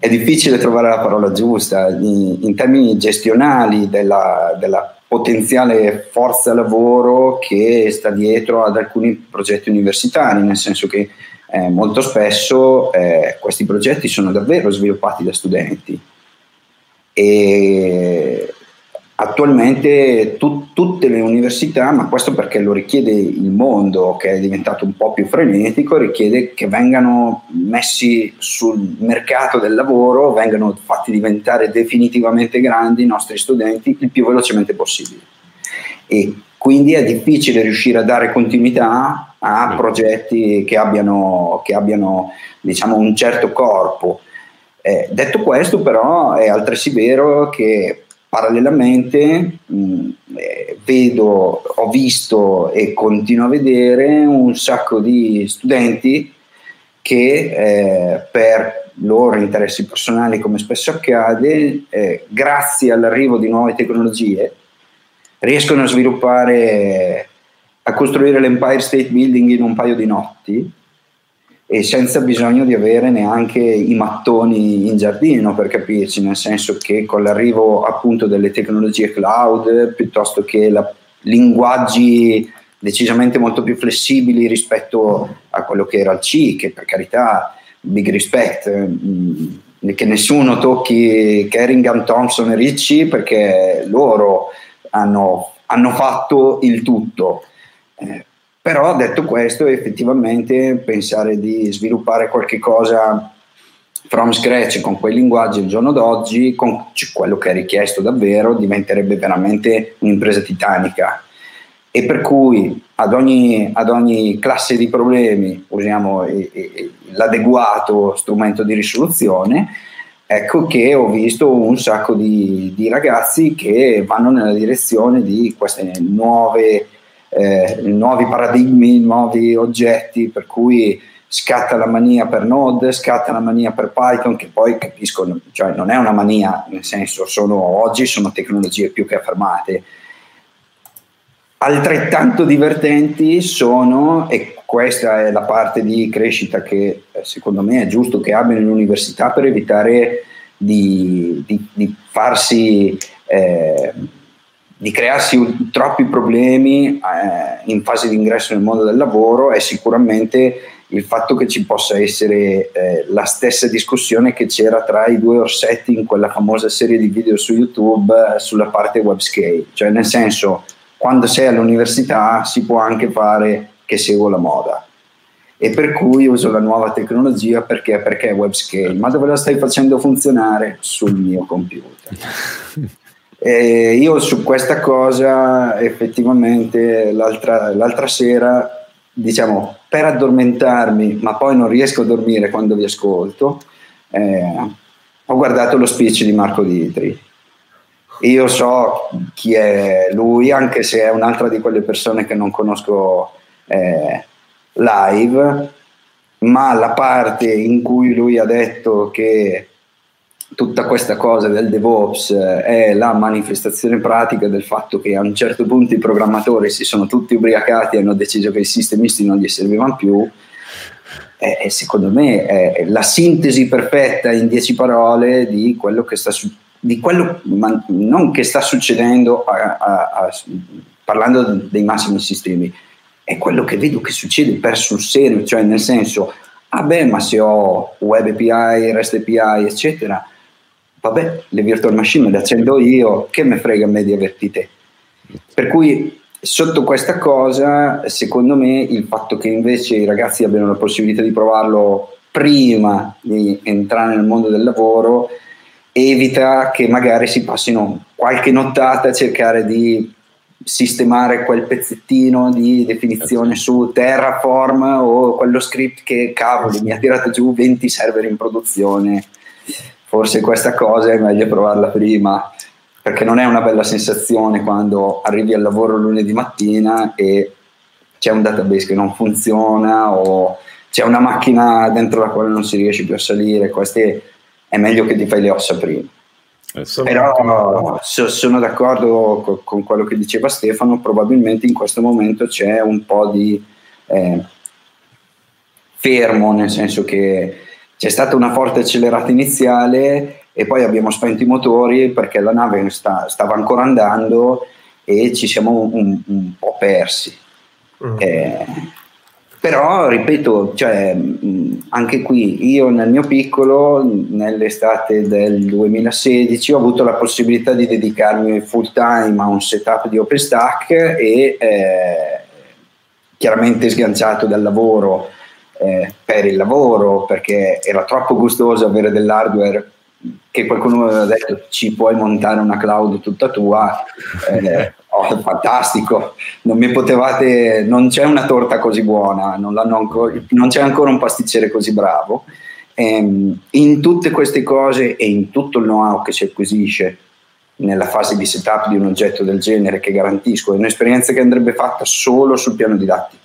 è difficile trovare la parola giusta, in, in termini gestionali della, della potenziale forza lavoro che sta dietro ad alcuni progetti universitari, nel senso che eh, molto spesso eh, questi progetti sono davvero sviluppati da studenti. E attualmente tu, tutte le università, ma questo perché lo richiede il mondo che è diventato un po' più frenetico, richiede che vengano messi sul mercato del lavoro, vengano fatti diventare definitivamente grandi i nostri studenti il più velocemente possibile. E quindi è difficile riuscire a dare continuità a progetti che abbiano, che abbiano diciamo, un certo corpo. Eh, detto questo, però, è altresì vero che parallelamente mh, eh, vedo, ho visto e continuo a vedere un sacco di studenti che eh, per loro interessi personali, come spesso accade, eh, grazie all'arrivo di nuove tecnologie, riescono a sviluppare a costruire l'Empire State Building in un paio di notti e senza bisogno di avere neanche i mattoni in giardino per capirci, nel senso che con l'arrivo appunto delle tecnologie cloud piuttosto che la, linguaggi decisamente molto più flessibili rispetto a quello che era il C, che per carità, big respect, mh, mm, che nessuno tocchi Kerringham, Thompson e Ricci perché loro hanno, hanno fatto il tutto. Eh, però detto questo, effettivamente pensare di sviluppare qualche cosa from scratch con quei linguaggi al giorno d'oggi, con quello che è richiesto davvero, diventerebbe veramente un'impresa titanica. e per cui ad ogni, ad ogni classe di problemi usiamo l'adeguato strumento di risoluzione, ecco che ho visto un sacco di, di ragazzi che vanno nella direzione di queste nuove, eh, nuovi paradigmi, nuovi oggetti, per cui scatta la mania per Node, scatta la mania per Python, che poi capisco, cioè non è una mania, nel senso sono, oggi sono tecnologie più che affermate. Altrettanto divertenti sono, e questa è la parte di crescita che secondo me è giusto che abbiano in università per evitare di, di, di farsi... Eh, di crearsi troppi problemi eh, in fase di ingresso nel mondo del lavoro è sicuramente il fatto che ci possa essere eh, la stessa discussione che c'era tra i due orsetti in quella famosa serie di video su YouTube eh, sulla parte web scale, cioè nel senso quando sei all'università si può anche fare che seguo la moda e per cui uso la nuova tecnologia perché, perché è web scale, ma dove la stai facendo funzionare? Sul mio computer. E io su questa cosa effettivamente l'altra, l'altra sera, diciamo, per addormentarmi, ma poi non riesco a dormire quando vi ascolto, eh, ho guardato lo speech di Marco Ditri. Io so chi è lui, anche se è un'altra di quelle persone che non conosco eh, live, ma la parte in cui lui ha detto che tutta questa cosa del DevOps eh, è la manifestazione pratica del fatto che a un certo punto i programmatori si sono tutti ubriacati e hanno deciso che i sistemisti non gli servivano più. E secondo me è la sintesi perfetta in dieci parole di quello che sta succedendo di quello non che sta succedendo a, a, a, parlando dei massimi sistemi, è quello che vedo che succede per sul serio, cioè nel senso, ah beh, ma se ho web API, REST API, eccetera, vabbè, le virtual machine le accendo io, che me frega a me di averti te. Per cui sotto questa cosa, secondo me, il fatto che invece i ragazzi abbiano la possibilità di provarlo prima di entrare nel mondo del lavoro, evita che magari si passino qualche nottata a cercare di sistemare quel pezzettino di definizione su Terraform o quello script che cavolo mi ha tirato giù 20 server in produzione forse questa cosa è meglio provarla prima, perché non è una bella sensazione quando arrivi al lavoro lunedì mattina e c'è un database che non funziona o c'è una macchina dentro la quale non si riesce più a salire, queste è meglio che ti fai le ossa prima. Eh, Però sono d'accordo con quello che diceva Stefano, probabilmente in questo momento c'è un po' di eh, fermo, nel senso che c'è stata una forte accelerata iniziale e poi abbiamo spento i motori perché la nave sta, stava ancora andando e ci siamo un, un po' persi. Mm. Eh, però, ripeto, cioè, anche qui io nel mio piccolo, nell'estate del 2016, ho avuto la possibilità di dedicarmi full time a un setup di OpenStack e eh, chiaramente sganciato dal lavoro eh, per il lavoro, perché era troppo gustoso avere dell'hardware che qualcuno aveva detto ci puoi montare una cloud tutta tua. Eh, oh, fantastico, non mi potevate, non c'è una torta così buona, non, ancora, non c'è ancora un pasticcere così bravo. Eh, in tutte queste cose e in tutto il know-how che si acquisisce nella fase di setup di un oggetto del genere che garantisco, è un'esperienza che andrebbe fatta solo sul piano didattico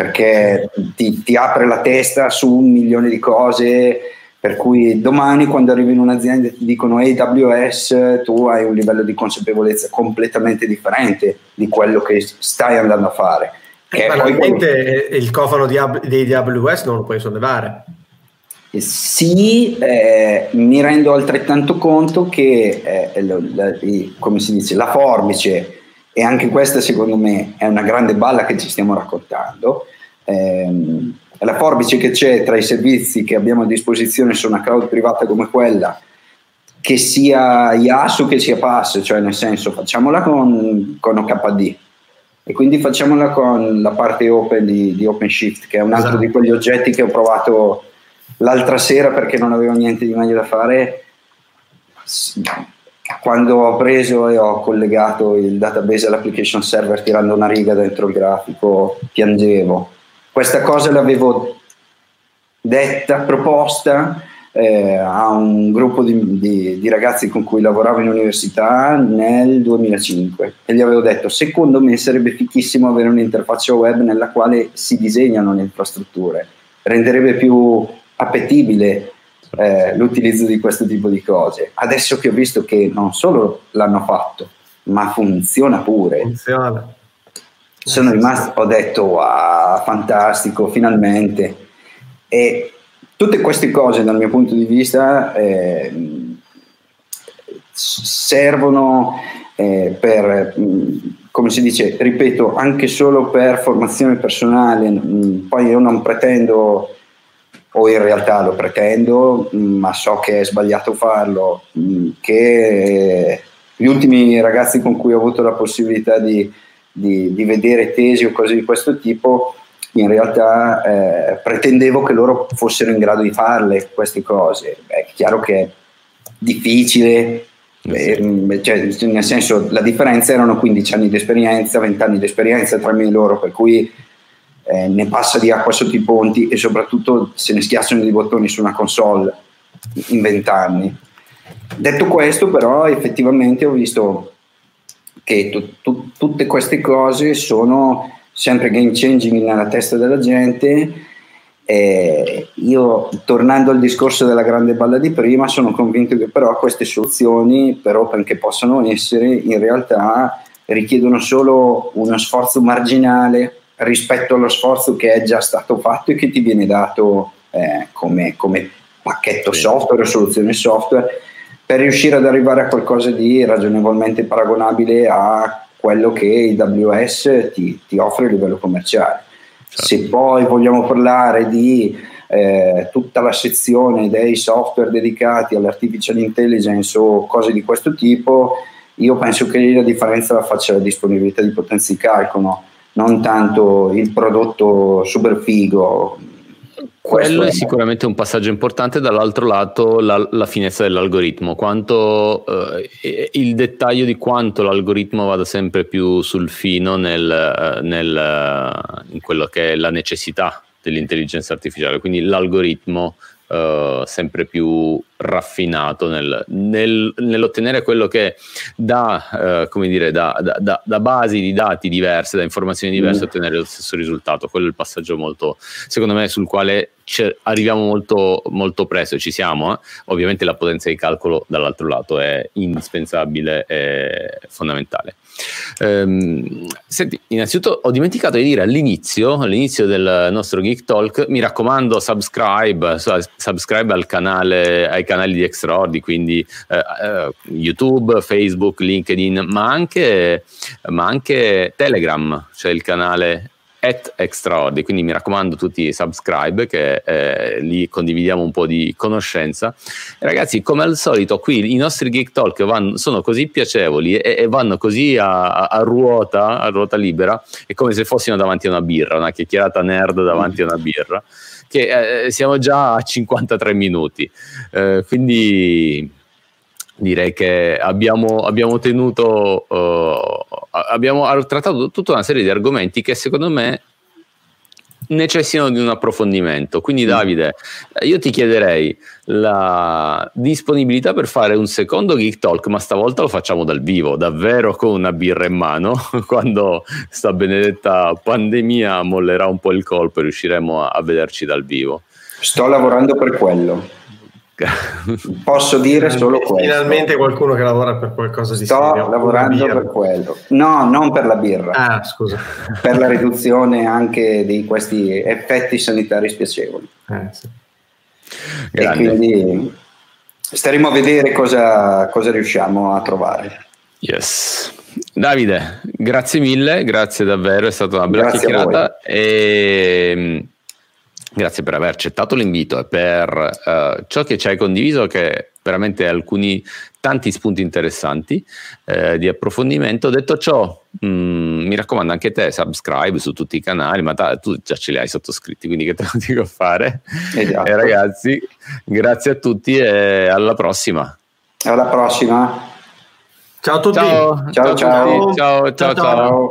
perché ti, ti, apre la testa su un milione di cose, per cui domani quando arrivi in un'azienda e ti dicono AWS, tu hai un livello di consapevolezza completamente differente di quello che stai andando a fare. Che Banalmente quello... il cofano di, di AWS non lo puoi sollevare. Sì, eh, mi rendo altrettanto conto che, eh, lo, la, come si dice, la forbice e anche questa secondo me è una grande balla che ci stiamo raccontando. Eh, la forbice che c'è tra i servizi che abbiamo a disposizione su una cloud privata come quella, che sia IaaS o che sia PaaS, cioè nel senso facciamola con, con OKD e quindi facciamola con la parte open di, di OpenShift, che è un altro esatto. di quegli oggetti che ho provato l'altra sera perché non avevo niente di meglio da fare quando ho preso e ho collegato il database all'application server tirando una riga dentro il grafico, piangevo. Questa cosa l'avevo detta, proposta eh, a un gruppo di, di, di, ragazzi con cui lavoravo in università nel 2005 e gli avevo detto secondo me sarebbe fichissimo avere un'interfaccia web nella quale si disegnano le infrastrutture, renderebbe più appetibile eh, l'utilizzo di questo tipo di cose. Adesso che ho visto che non solo l'hanno fatto, ma funziona pure. Funziona. Sono rimasto, ho detto wow, fantastico, finalmente. E tutte queste cose dal mio punto di vista eh, servono eh, per, come si dice, ripeto, anche solo per formazione personale. Poi io non pretendo o in realtà lo pretendo, ma so che è sbagliato farlo, che gli ultimi ragazzi con cui ho avuto la possibilità di, di, di vedere tesi o cose di questo tipo, in realtà eh, pretendevo che loro fossero in grado di farle queste cose. È chiaro che è difficile, eh, cioè, nel senso la differenza erano 15 anni di esperienza, 20 anni di esperienza tra me e loro, per cui eh, ne passa di acqua sotto i ponti e soprattutto se ne schiacciano dei bottoni su una console in vent'anni. Detto questo, però, effettivamente ho visto che tu, tu, tutte queste cose sono sempre game changing nella testa della gente. Eh, io, tornando al discorso della grande balla di prima, sono convinto che però queste soluzioni per open che possono essere, in realtà richiedono solo uno sforzo marginale rispetto allo sforzo che è già stato fatto e che ti viene dato eh, come, come, pacchetto software o soluzione software per riuscire ad arrivare a qualcosa di ragionevolmente paragonabile a quello che AWS ti, ti offre a livello commerciale. Certo. Se poi vogliamo parlare di eh, tutta la sezione dei software dedicati all'artificial intelligence o cose di questo tipo, io penso che la differenza la faccia la disponibilità di potenza di calcolo non tanto il prodotto super figo. Quello è sicuramente un passaggio importante, dall'altro lato la, la finezza dell'algoritmo, quanto, eh, il dettaglio di quanto l'algoritmo vada sempre più sul fino nel, nel, in quello che è la necessità dell'intelligenza artificiale, quindi l'algoritmo uh, sempre più raffinato nel, nel, nell'ottenere quello che da, uh, come dire, da, da, da, basi di dati diverse, da informazioni diverse, mm. ottenere lo stesso risultato. Quello è il passaggio molto, secondo me, sul quale arriviamo molto, molto presto, ci siamo. Eh? Ovviamente la potenza di calcolo dall'altro lato è indispensabile e fondamentale. Um, senti, innanzitutto ho dimenticato di dire all'inizio, all'inizio del nostro Geek Talk, mi raccomando, subscribe, subscribe al canale, ai canali di Extraordi, quindi uh, uh, YouTube, Facebook, LinkedIn, ma anche, ma anche Telegram, cioè il canale at extraordi, quindi mi raccomando tutti subscribe che eh, lì condividiamo un po' di conoscenza. Ragazzi, come al solito, qui i nostri Geek Talk vanno, sono così piacevoli e, e vanno così a, a, a, ruota, a ruota libera, è come se fossimo davanti a una birra, una chiacchierata nerd davanti a una birra, che eh, siamo già a 53 minuti. Eh, quindi direi che abbiamo, abbiamo tenuto, uh, abbiamo trattato tutta una serie di argomenti che secondo me necessitano di un approfondimento. Quindi, mm. Davide, io ti chiederei la disponibilità per fare un secondo Geek Talk, ma stavolta lo facciamo dal vivo, davvero con una birra in mano. Quando sta benedetta pandemia mollerà un po' il colpo e riusciremo a, a vederci dal vivo. Sto lavorando per quello. Posso dire solo questo. Finalmente qualcuno che lavora per qualcosa di Sto serio. lavorando per quello. No, non per la birra. Ah, scusa. Per la riduzione anche di questi effetti sanitari spiacevoli. Eh, sì. E quindi staremo a vedere cosa, cosa riusciamo a trovare. Yes. Davide, grazie mille, grazie davvero, è stata una bella grazie chiacchierata. E Grazie per aver accettato l'invito e per uh, ciò che ci hai condiviso, che veramente alcuni tanti spunti interessanti eh, di approfondimento. Detto ciò, mh, mm, mi raccomando anche te, subscribe su tutti i canali, ma ta- tu già ce li hai sottoscritti, quindi che te lo dico a fare. Esatto. E ragazzi, grazie a tutti e alla prossima. Alla prossima. Ciao a tutti. Ciao, ciao, ciao. ciao, ciao. ciao. ciao.